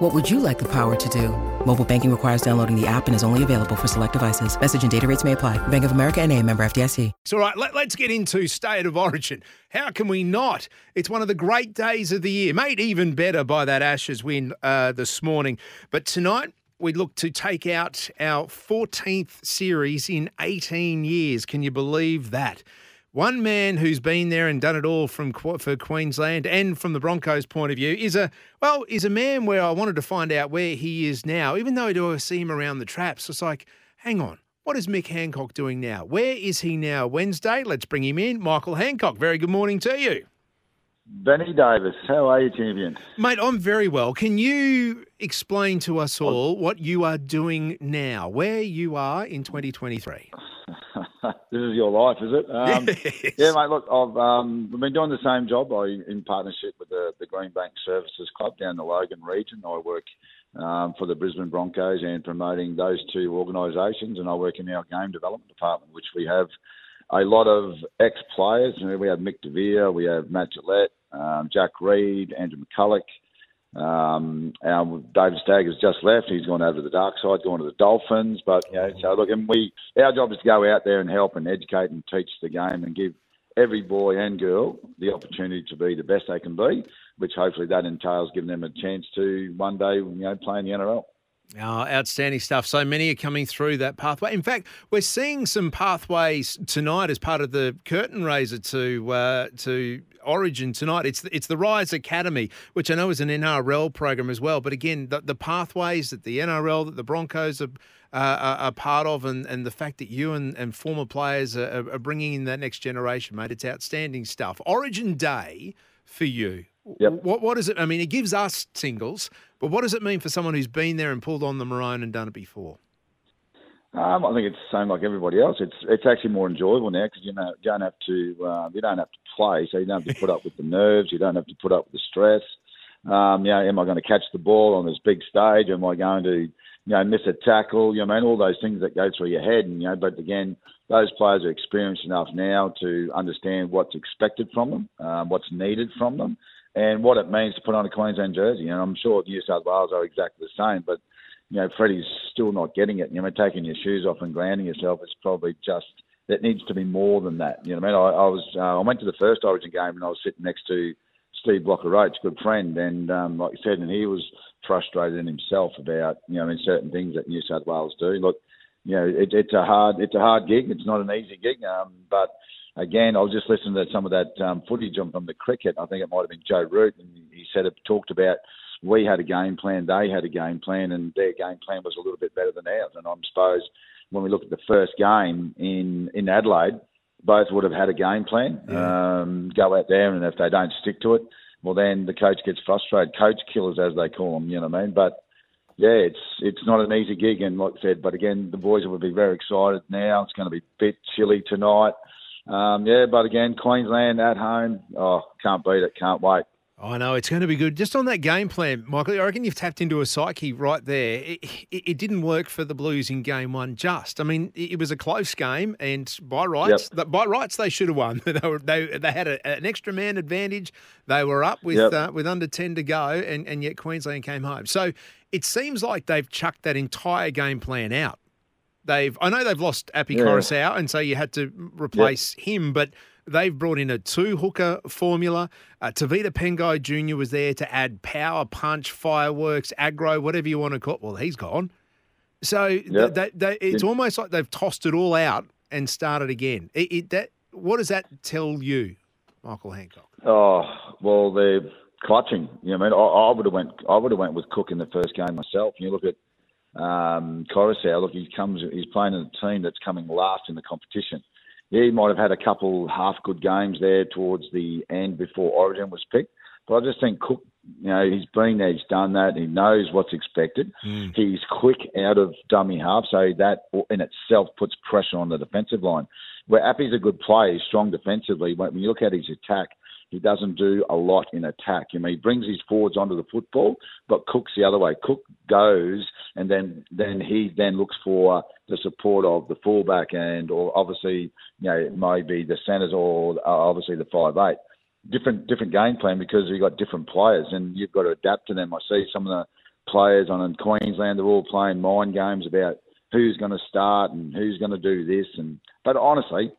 What would you like the power to do? Mobile banking requires downloading the app and is only available for select devices. Message and data rates may apply. Bank of America and a member FDIC. So, all right, let, us get into State of Origin. How can we not? It's one of the great days of the year, made even better by that Ashes win uh, this morning. But tonight, we look to take out our 14th series in 18 years. Can you believe that? One man who's been there and done it all from for Queensland and from the Broncos' point of view is a well is a man where I wanted to find out where he is now. Even though I do see him around the traps, it's like, hang on, what is Mick Hancock doing now? Where is he now? Wednesday, let's bring him in. Michael Hancock. Very good morning to you. Benny Davis, how are you, champion? Mate, I'm very well. Can you explain to us all what you are doing now, where you are in 2023? this is your life, is it? Um, yes. Yeah, mate. Look, I've um, I've been doing the same job I, in partnership with the, the Greenbank Services Club down the Logan region. I work um, for the Brisbane Broncos and promoting those two organisations, and I work in our game development department, which we have a lot of ex-players. We have Mick DeVere, we have Matt Gillett, um, Jack Reed, Andrew McCullough. Um, our David Stagg has just left. He's gone over to the dark side, gone to the Dolphins. But you know, so look, and we our job is to go out there and help and educate and teach the game and give every boy and girl the opportunity to be the best they can be, which hopefully that entails giving them a chance to one day you know play in the NRL. Oh, outstanding stuff. So many are coming through that pathway. In fact, we're seeing some pathways tonight as part of the curtain raiser to uh, to Origin tonight. It's the, it's the Rise Academy, which I know is an NRL program as well. But again, the, the pathways that the NRL, that the Broncos are, uh, are, part of, and, and the fact that you and, and former players are, are bringing in that next generation, mate, it's outstanding stuff. Origin Day for you. Yep. What what is it? I mean, it gives us singles, but what does it mean for someone who's been there and pulled on the maroon and done it before? Um, I think it's the same like everybody else. It's it's actually more enjoyable now because you know you don't have to uh, you don't have to play, so you don't have to put up with the nerves. You don't have to put up with the stress. Um, you know, am I going to catch the ball on this big stage? Am I going to you know miss a tackle? You know, I mean, all those things that go through your head. And you know, but again, those players are experienced enough now to understand what's expected from them, um, what's needed from them and what it means to put on a Queensland jersey. And I'm sure New South Wales are exactly the same, but you know, Freddie's still not getting it. You know, taking your shoes off and grounding yourself is probably just it needs to be more than that. You know, I mean, I, I was uh, I went to the first Origin game and I was sitting next to Steve Blocker Roach, good friend, and um, like you said, and he was frustrated in himself about you know in certain things that New South Wales do. Look, you know, it, it's a hard it's a hard gig. It's not an easy gig, um, but again, I was just listening to some of that um, footage on from the cricket. I think it might have been Joe Root, and he said it talked about we had a game plan, they had a game plan, and their game plan was a little bit better than ours. And I'm suppose when we look at the first game in in Adelaide, both would have had a game plan. Yeah. Um, go out there, and if they don't stick to it, well, then the coach gets frustrated. Coach killers, as they call them, you know what I mean? But yeah, it's it's not an easy gig, and like I said, but again, the boys will be very excited now. It's going to be a bit chilly tonight. Um, yeah, but again, Queensland at home, oh, can't beat it, can't wait. I know it's going to be good. Just on that game plan, Michael, I reckon you've tapped into a psyche right there. It, it, it didn't work for the Blues in game one. Just, I mean, it, it was a close game, and by rights, yep. by rights, they should have won. they were they, they had a, an extra man advantage. They were up with yep. uh, with under ten to go, and and yet Queensland came home. So it seems like they've chucked that entire game plan out. They've I know they've lost Api yeah. Koroisau, and so you had to replace yep. him, but they've brought in a two hooker formula. Uh, Tevita Pangai Jr. was there to add power, punch, fireworks, aggro, whatever you want to call it. Well, he's gone. So yep. they, they, it's almost like they've tossed it all out and started again. It, it, that, what does that tell you, Michael Hancock? Oh well, they're clutching. You know, I mean, I, I would have went. I would have went with Cook in the first game myself. You look at um, Koroisau, look, he comes, he's playing in a team that's coming last in the competition. Yeah, he might have had a couple half good games there towards the end before Origin was picked, but I just think Cook You know, he's been there, he's done that, he knows what's expected. Mm. He's quick out of dummy half, so that in itself puts pressure on the defensive line. Where Api's a good player, he's strong defensively. When you look at his attack, he doesn't do a lot in attack. You know, he brings his forwards onto the football, but Cook's the other way. Cook goes, and then then he then looks for the support of the fullback and or obviously you know maybe the centres or uh, obviously the five eight. Different different game plan because you've got different players and you've got to adapt to them. I see some of the players on in Queensland they're all playing mind games about who's going to start and who's going to do this and but honestly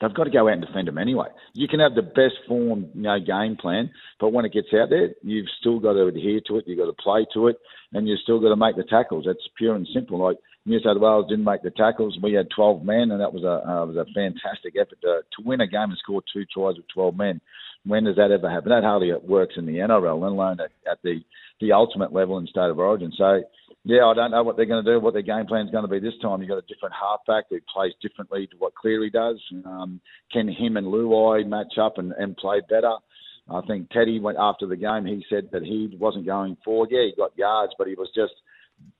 they've got to go out and defend them anyway. You can have the best form, you know, game plan, but when it gets out there, you've still got to adhere to it. You've got to play to it, and you've still got to make the tackles. That's pure and simple. Like New South Wales didn't make the tackles. We had 12 men, and that was a uh, was a fantastic effort to, to win a game and score two tries with 12 men. When does that ever happen? That hardly works in the NRL, let alone at, at the the ultimate level in state of origin. So yeah, I don't know what they're going to do, what their game plan is going to be this time. You've got a different halfback who plays differently to what Cleary does. Um, can him and Luai match up and, and play better? I think Teddy went after the game. He said that he wasn't going forward. Yeah, he got yards, but he was just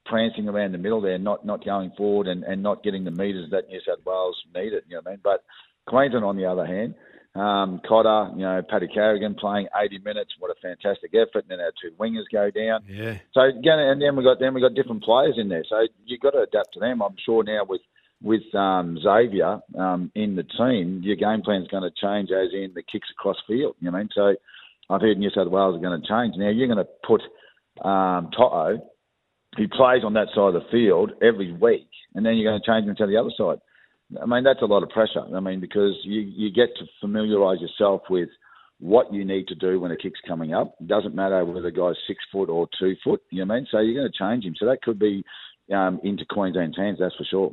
prancing around the middle there, not not going forward and, and not getting the metres that New South Wales needed. You know what I mean? But Queensland, on the other hand, um, Cotter, you know, Paddy Carrigan playing 80 minutes. What a fantastic effort! And then our two wingers go down. Yeah. So again, and then we got then we got different players in there. So you've got to adapt to them. I'm sure now with with um, Xavier um, in the team, your game plan is going to change as in the kicks across field. You know what I mean? So I've heard New South Wales are going to change. Now you're going to put um, Toto, he plays on that side of the field every week, and then you're going to change him to the other side. I mean, that's a lot of pressure. I mean, because you, you get to familiarise yourself with what you need to do when a kick's coming up. It doesn't matter whether the guy's six foot or two foot, you know what I mean? So you're going to change him. So that could be um, into Queensland's hands, that's for sure.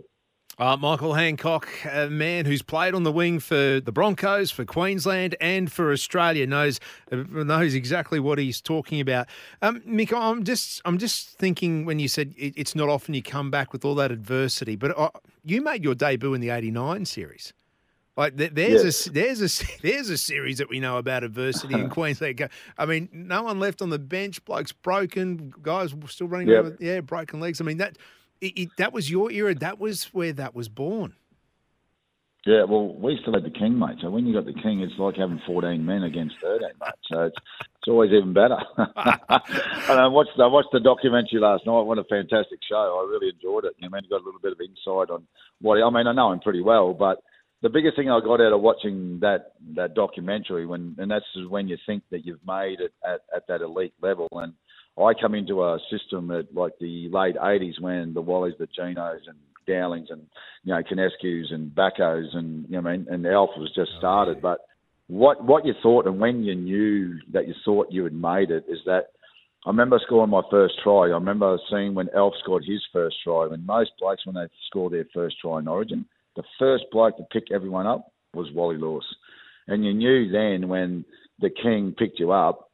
Uh, Michael Hancock, a man who's played on the wing for the Broncos, for Queensland, and for Australia, knows knows exactly what he's talking about. Um, Mick, I'm just I'm just thinking when you said it, it's not often you come back with all that adversity, but uh, you made your debut in the '89 series. Like there's yes. a there's a there's a series that we know about adversity in Queensland. I mean, no one left on the bench. Blokes broken, guys still running yep. over, yeah, broken legs. I mean that it, it, that was your era. That was where that was born. Yeah, well, we still had the king, mate. So when you got the king, it's like having 14 men against 13, mate. So it's, it's always even better. and I watched, I watched the documentary last night. What a fantastic show. I really enjoyed it. I mean, got a little bit of insight on what, I mean, I know him pretty well, but the biggest thing I got out of watching that, that documentary, when, and that's when you think that you've made it at, at that elite level. And I come into a system at like the late 80s when the Wallies, the Genos, and Dowlings, and you know Conescu's and Backos, and you know, I mean, and the Alpha was just started. Oh, but what what you thought and when you knew that you thought you had made it is that I remember scoring my first try. I remember seeing when Alf scored his first try. When most blokes, when they score their first try in Origin, the first bloke to pick everyone up was Wally Lewis, and you knew then when the King picked you up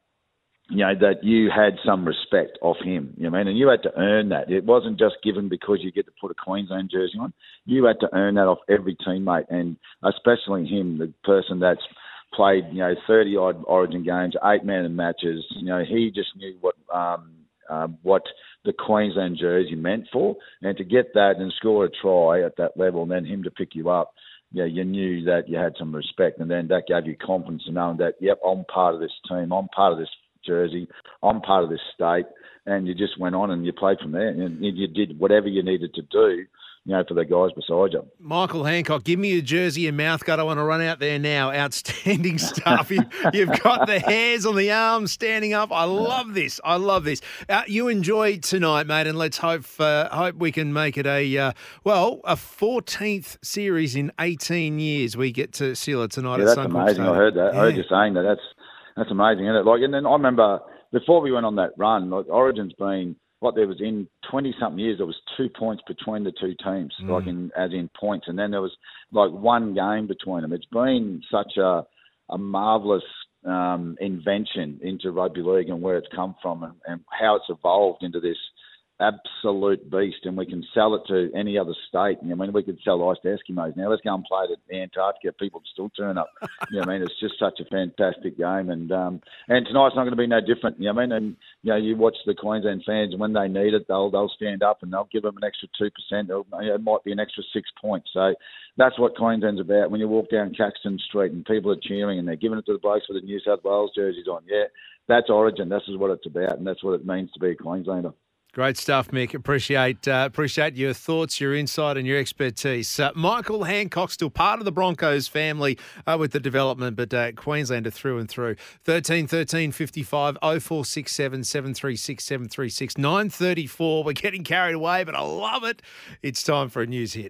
you know, that you had some respect of him, you know I mean? And you had to earn that. It wasn't just given because you get to put a Queensland jersey on. You had to earn that off every teammate, and especially him, the person that's played, you know, 30 odd origin games, eight man matches. You know, he just knew what, um, uh, what the Queensland jersey meant for. And to get that and score a try at that level and then him to pick you up, you yeah, you knew that you had some respect, and then that gave you confidence in knowing that, yep, I'm part of this team, I'm part of this Jersey. I'm part of this state, and you just went on and you played from there, and you did whatever you needed to do. You know, for the guys beside you. Michael Hancock, give me a jersey and mouth guard. I want to run out there now. Outstanding stuff. you, have got the hairs on the arms standing up. I love this. I love this. Uh, you enjoy tonight, mate, and let's hope uh, hope we can make it a uh, well a 14th series in 18 years. We get to seal it tonight. Yeah, that's amazing. I heard that. Yeah. I heard you saying that. That's that's amazing, isn't it? Like, and then I remember before we went on that run, like Origin's been what there was in twenty something years. There was two points between the two teams, mm. like in as in points, and then there was like one game between them. It's been such a a marvelous um, invention into rugby league and where it's come from and, and how it's evolved into this absolute beast, and we can sell it to any other state. I mean, we could sell ice to Eskimos now. Let's go and play it at Antarctica. People still turn up. you know, I mean, it's just such a fantastic game, and um, and tonight's not going to be no different. You know, I mean, and you know, you watch the Queensland fans, when they need it, they'll they'll stand up and they'll give them an extra two percent. It might be an extra six points. So that's what Queensland's about. When you walk down Caxton Street and people are cheering and they're giving it to the blokes with the New South Wales jerseys on, yeah, that's Origin. This is what it's about, and that's what it means to be a Queenslander. Great stuff, Mick. Appreciate uh, appreciate your thoughts, your insight, and your expertise. Uh, Michael Hancock, still part of the Broncos family uh, with the development, but uh, Queenslander through and through. 13 13 55 0467 736 736 934. We're getting carried away, but I love it. It's time for a news hit.